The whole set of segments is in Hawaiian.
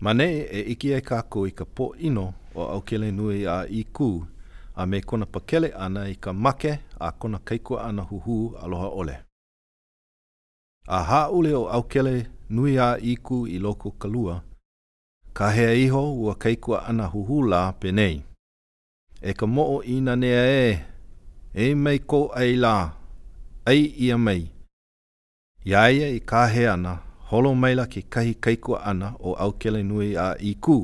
Ma nei e iki ai kākou i ka pōʻino o ʻAukelenuiʻa i kū a me kona pakele ʻana i ka make a kona kaikuaʻana huhū aloha ʻole. A hāʻule o ʻAukelenuiʻa i kū i loko ka lua, kāhea iho ua kaikuaʻana huhū lā penei, E ka moʻo ʻīnanea ē, ē mai kou ʻai lā, ʻai ʻia mai. Iā ia i kāhea ana, holo maila kekahi kaikuaʻana o ʻAukelenuiʻi a i kū,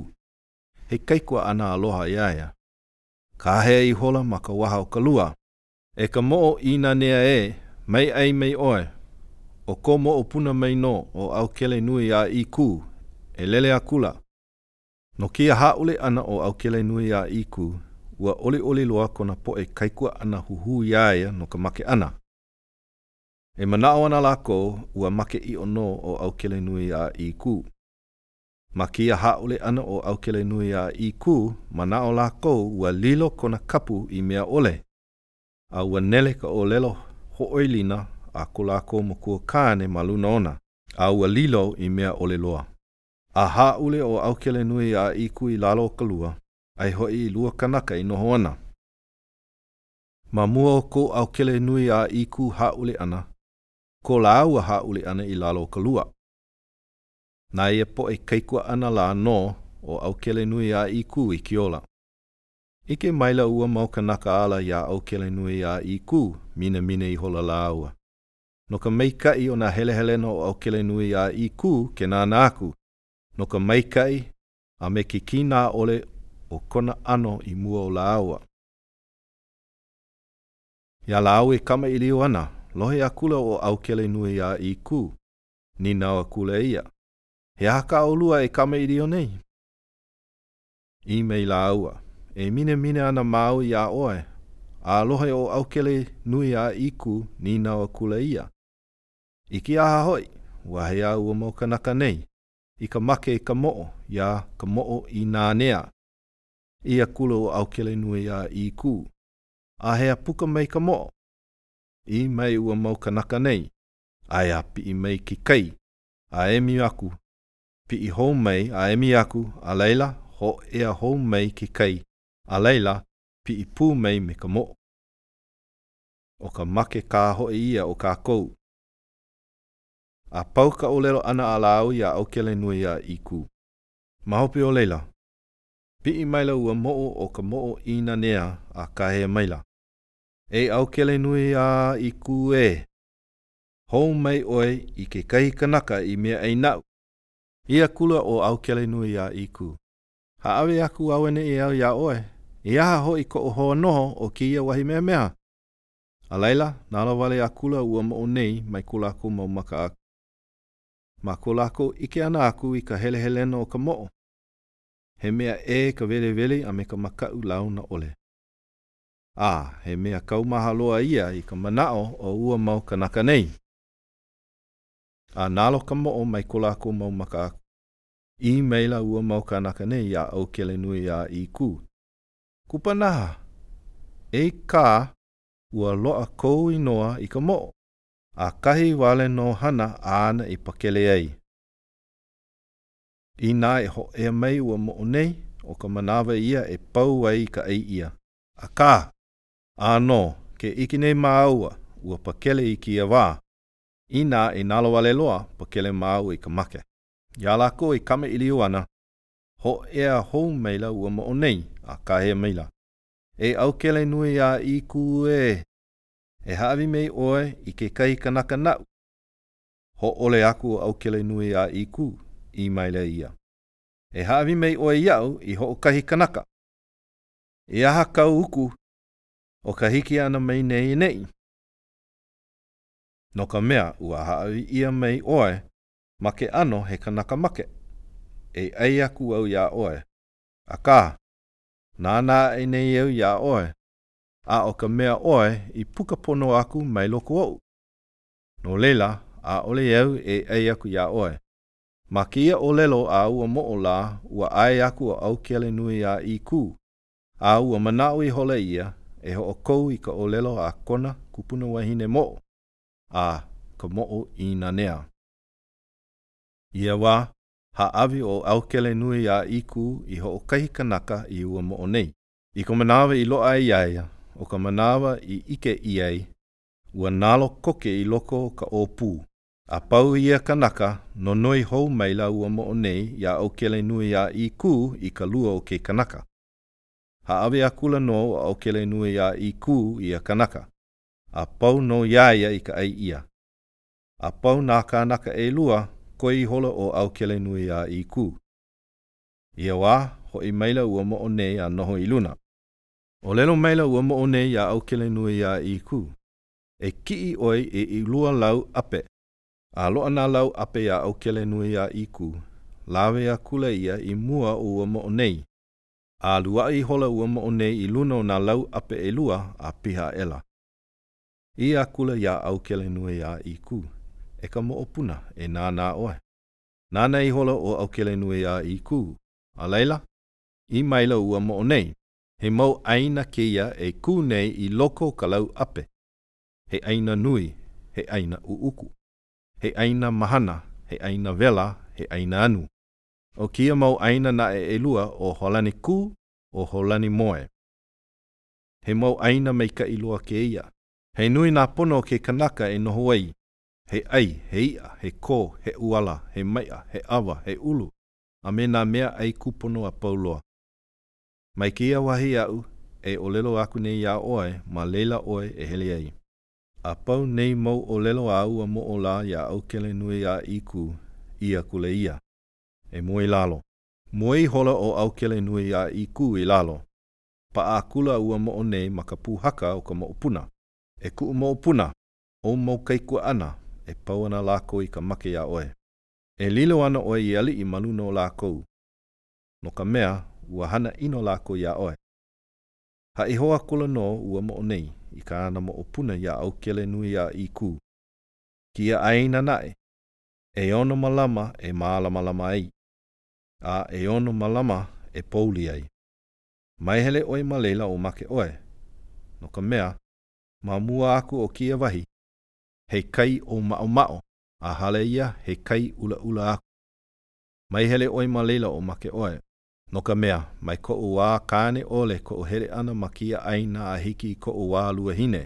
he kaikuaʻana aloha iā ia. Kāhea ihola ma ka waha o ka lua. E ka moʻo ʻīnanea ē, mai ʻai mai ʻoe, ʻo kō moʻopuna mai nō ʻo ʻAukelenuiʻi a i kū, e lele akula. No kēia hāʻule ʻana o ʻAukelenuiʻi a i kū, ua ʻoliʻoli loa kona poʻe kaikuaʻana huhū iā ia no ka make ʻana. E manaʻo ana lākou, ua make ʻiʻo nō ʻo ʻAukelenuiā i kū. Ma kēia hāʻule ʻana o ʻAukelenuiā i kū, manaʻo lākou ua lilo kona kapu i mea ʻole, a ua nele ka ʻōlelo hoʻoilina a ko lākou makua kāne ma luna ona, a ua lilo i mea ʻole loa. A hāʻule ʻo ʻAukelenuiā i kū i lalo o ka lua, a i hoʻi i lua kanaka i noho ana. Ma mua o ko ʻAukele nui a i kū hāʻule ʻana, ko lāua hāʻule ʻana i lalo o ka lua. Na ia poʻe kaikuaʻana lā nō ʻo ʻAukele nui a i kū i kiola. ʻIke maila ua mau kanaka ala iā ʻAukele nui a i kū, minamina ihola lāua. No ka maikaʻi o nā helehelena o ʻAukele nui a i kū ke nānā aku no ka maikaʻi a me ke kīnā ʻole o kona ʻano i mua o lāua. Iā lāua i kamaʻilio ana, lohe akula ʻo ʻAukelenuiā i kū. Nīnau akula ia, He aha ka ʻolua e kamaʻilio nei? ʻĪ mai lāua, E minemine ana māua iā ʻoe. A lohe ʻo ʻAukelenuiā i kū, nīnau akula ia, I ke aha hoʻi? Ua hea ua mau kanaka nei, i ka make i ka moʻo, iā ka moʻo i nanea. ʻĪ akula ua ʻAukelenuiā i Ikū, Ahea puka mai ka moʻo? ʻĪ mai ua mau kanaka nei, Ae a piʻi mai ke kai, a emi aku. Piʻi hou mai a emi aku, a laila, hōʻea hou mai ke kai, a laila, piʻi pū mai me ka moʻo. ʻO ka make kā hoʻi ia o kākou. A pau ka ʻōlelo ʻana a lāua iā ʻAukelenuiā i Ikū. Ma hope o laila, Piʻi maila ua moʻo o ka moʻo i nanea a kahe maila. Ei ʻaukele nui a i kūʻē! Hou mai ʻoe i kekahi kanaka i mea ʻai naʻu! ʻĪ akula ʻo ʻaukele nui a i kū. Hāʻawi aku auaneʻi au iā ʻoe, i aha hoʻi koʻu hoa noho o kēia wahi mehameha? A laila, nalowale akula ua moʻo nei mai ko lākou mau maka aku. Ma ko lākou ʻike ʻana aku i ka helehelena o ka moʻo, He mea ʻē ka welewele a me ka makaʻu launa ʻole. A, he mea kaumaha loa ia i ka manaʻo o ua mau kanaka nei. A nalo ka moʻo mai ko lākou mau maka aku, ʻī maila ua mau kānaka nei iā ʻAukele nui a ʻĪ kū, Kupanaha! E kā! Ua loaʻa kou inoa i ka moʻo, ʻakahi wale nō hana āna i pakele ai. Inā e hōʻea mai ua moʻo nei, ʻo ka manawa ia e pau ai ka ʻai ʻia. Akā, ʻānō, ke ʻike nei māua, ua pakele i kēia wā, inā e nalowale loa, pakele māua i ka make. Iā lākou e kamaʻilio ana, hōʻea hou maila ua moʻo nei, a kāhea maila. E ʻaukele nui a i kū ē! E hāʻawi mai ʻoe i kekahi kanaka naʻu! Hōʻole aku ʻo ʻAukelenuī a i kū, ʻī maila ia, E hāʻawi mai ʻoe iaʻu i hoʻokahi kanaka? I aha kāu uku o ka hiki ʻana mai nei i neʻi? No ka mea, ua hāʻawi ʻia mai ʻoe ma ke ʻano he kanaka make, e ʻai aku au iā ʻoe. Akā, nānā aʻe nei au iā ʻoe, a ʻo ka mea ʻoe i puka pono aku mai loko oʻu, No laila, ʻaʻole au e ʻai aku iā ʻoe. Ma kēia ʻōlelo a ua moʻo lā, ua ʻae aku ʻo ʻAukele nui a i kū, a ua manaʻo ihola ia e hoʻokou i ka ʻōlelo a kona kupuna wahine moʻo, a ka moʻo i nanea. I ia wā, hāʻawi ʻo ʻAukele nui a i kū i hoʻokahi kanaka i ua moʻo nei. I ka manawa i loaʻa ai iā ia, ʻo ka manawa i ʻike ʻia ai, ua nalo koke i loko o ka ʻōpū. A pau i ia kanaka, nonoi hou maila ua moʻo nei iā ʻAukelenuiaʻīkū i ka lua o ke kanaka. Hāʻawe akula nō ua ʻAukelenuiaʻīkū i ia kanaka, a pau nō iā ia i ka ʻai ʻia. A pau nā kānaka ʻelua, koe ihola ʻo ʻAukelenuiaʻīkū. Ia wā, hoʻi maila ua moʻo nei a noho i luna. ʻōlelo maila ua moʻo nei iā ʻAukelenuiaʻīkū, E kiʻi ʻoe i ʻelua lau ʻape. A loaʻa nā lau ʻape iā ʻAukelenuiaʻīkū, lawe akula ia i mua o ua moʻo nei, a luaʻi ihola ua moʻo nei i luna o nā lau ʻape ʻelua a piha aʻela. ʻĪ akula iā ʻAukelenuiaʻīkū, E ka moʻopuna, e nānā ʻoe. Nānā ihola ʻo ʻAukelenuiaʻīkū, a laila, ʻī maila ua moʻo nei, He mau ʻāina kēia e kū nei i loko o ka lau ʻape. He ʻāina nui, he ʻāina ʻuʻuku. He ʻāina mahana, he ʻāina wela, he ʻāina anu. ʻO kēia mau ʻāina naʻe ʻelua ʻo Hōlani Kū, ʻo Hōlani Moe. He mau ʻāina maikaʻi loa kēia. He nui nā pono o ke kanaka e noho ai. He ʻai, he iʻa, he kō, he ʻuala, he maiʻa, he ʻawa, he ʻulu, a me nā mea ʻai kūpono a pau loa. Mai kēia wahi aʻu e ʻōlelo aku nei iā ʻoe ma laila ʻoe e hele ai. A pau nei mau ʻōlelo a ua moʻo lā iā ʻAukele nui a i kū ʻī akula ia, E moe i lalo. Moe ihola ʻo ʻAukele nui a i kū i lalo. Paʻa akula ua moʻo nei ma ka pūhaka o ka moʻopuna. E kuʻu moʻopuna, ou mau kaikuaʻana, e pau ana lākou i ka make iā ʻoe. E lilo ana ʻoe i aliʻi ma luna o lākou. no ka mea, ua hana ʻino lākou iā ʻoe. A i hou akula nō ua moʻo nei i kāna moʻopuna iā ʻAukelenuiaʻīkū, kēia ʻāina naʻe, ʻeono malama e mālamalama ai, a ʻeono malama e pouli ai. Mai hele ʻoe ma laila o make ʻoe, no ka mea, ma mua aku o kēia wahi, he kai ʻōmaʻomaʻo a hale ia he kai ʻulaʻula aku. Mai hele ʻoe ma laila o make ʻoe. No ka mea, mai koʻu wā kāne ʻole koʻu hele ʻana ma kēia ʻāina a hiki i koʻu wā luahine,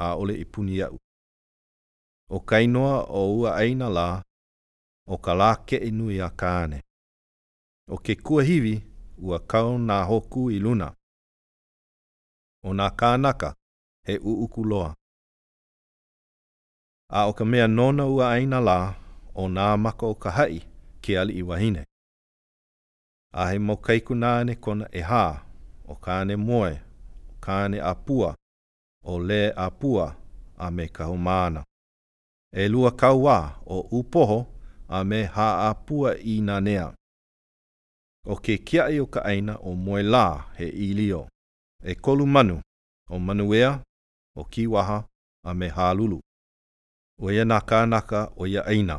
ʻaʻole i puni iaʻu. ʻO ka inoa o ua ʻāina lā, ʻo ka lā keʻi nui a Kāne. ʻO ke kuahiwi, ua kau nā hōkū i luna. ʻO nā kānaka, he ʻuʻuku loa. A ʻo ka mea nona ua ʻāina lā, ʻo nā maka o ka haʻi, ke aliʻi wahine. A he mau kaikunāne kona ʻehā, ʻo Kānemoe, ʻo Kāneʻāpua, ʻo Lēʻāpua, a me Kahumāna. ʻElua kauā, ʻo ʻUpoho a me Hāʻāpuaʻīnanea. ʻO ke kiaʻi o ka ʻāina ʻo Moe lā, he ʻīlio. ʻEkolu manu, ʻo Manuea, ʻo Kīwaha, a me Hālulu. ʻO ia nā kānaka o ia ʻāina.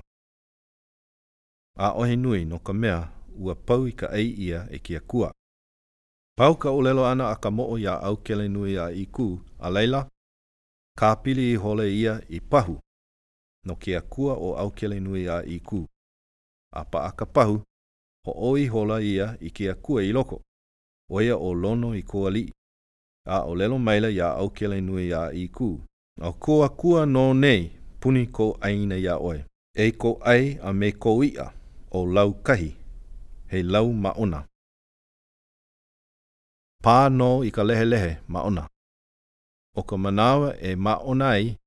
ʻAʻohe nui, no ka mea, ua pau i ka ʻai ʻia e ke Akua. Pau ka ʻōlelo ʻana a ka moʻo iā ʻAukele nui a i kū, a laila, kāpili ihola ia i pahu, no ke Akua o ʻAukele nui a i kū. A paʻa ka pahu, hoʻō ihola ia i ke Akua i loko, ʻo ia ʻo Lono i kō aliʻi. a ʻōlelo maila iā ʻAukelenuiaʻīkū, ʻO kou Akua nō nei, puni kou ʻāina iā ʻoe. Ei kou ʻai a me kou iʻa, ʻo Laukahi, he lau ma ona. Pā nō i ka lehelehe ma ona. ʻO ka manawa e māʻona ai,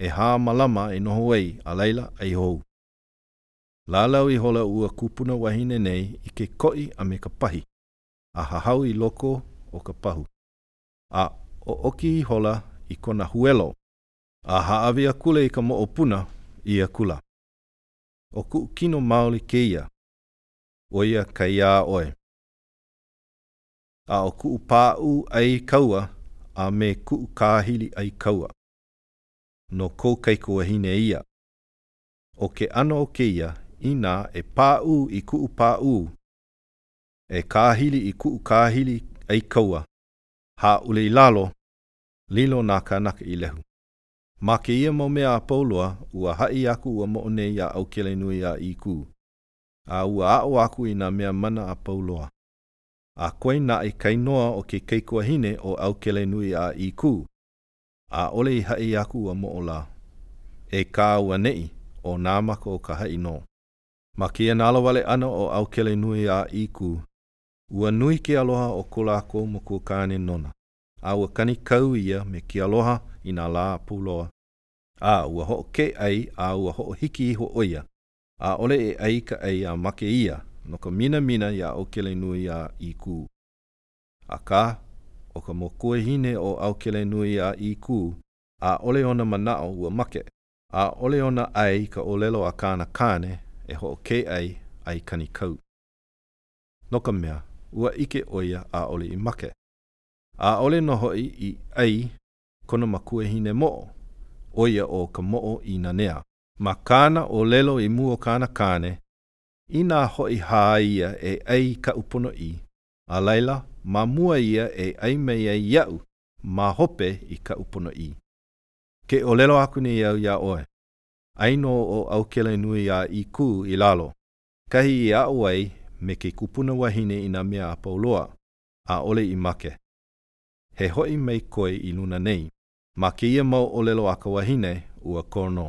ʻehā malama e noho ai, a laila, ʻai hou. Lālau ihola ua kupuna wahine nei i ke koʻi a me ka pahi. a hahau i loko o ka pahu, a ʻoʻoki ihola i kona huelo, a hāʻawi akula i ka moʻopuna, ʻī akula, ʻO kuʻu kino maoli kēia, ʻo ia ka iā ʻoe. A ʻo kuʻu pāʻū ʻai kaua a me kuʻu kāhili ʻai kaua, no kou kaikuahine ia. ʻO ke ʻano o kēia, inā e pāʻū i kuʻu pāʻū, E kāhili i kuʻu kāhili a i kaua hāʻule i lalo, lilo nā kānaka i lehu. Ma kēia mau mea a pau loa, ua haʻi aku ua moʻo nei iā ʻAukelenuī a i kū, a ua aʻo aku i nā mea mana a pau loa. A koe naʻe ka inoa o ke kaikuahine ʻo ʻAukelenuī a i kū, ʻaʻole i haʻi aku ua moʻo lā. E ka auaneʻi, ʻo nā maka o ka haʻi nō. Ma kēia nalowale ʻana o ʻAukele Nui a ʻĪkū, ua nui ke aloha o ko lākou mokuakāne nona, a ua kanikau ia me ke aloha i nā lā a pau loa, a ua hoʻokē ʻai a ua hoʻohiki iho ʻo ia, ʻaʻole e ʻai ka ʻai a make ia no ka minamina iā ʻAukele Nui a ʻĪkū. Akā, ʻo ka mokuahine o ʻAukele Nui a ʻĪkū, ʻaʻole ona manaʻo ua make. ʻAʻole ona ʻai i ka ʻōlelo a kāna kāne e hoʻokē ai a i kani kau. No ka mea, ua ʻike ʻo ia ʻaʻole i make. ʻAʻole nō hoʻi i ʻai kona makuahine moʻo, ʻo ia ʻo ka moʻo i nanea. Ma kāna ʻōlelo i mua o kāna kāne, inā hoʻi hā ia e ʻai i kaʻu ponoʻī, a laila, ma mua ia e ʻai mai ai iaʻu ma hope i kaʻu ponoʻī. Ke ʻōlelo aku nei au iā ʻoe, ʻAi nō ʻo ʻAukelenuiaʻīkū i lalo, kahi i aʻo ai me ke kupuna wahine i nā mea a pau loa, ʻaʻole i make. He hoʻi mai koe i luna nei, ma kēia mau ʻōlelo a ka wahine, ua kono.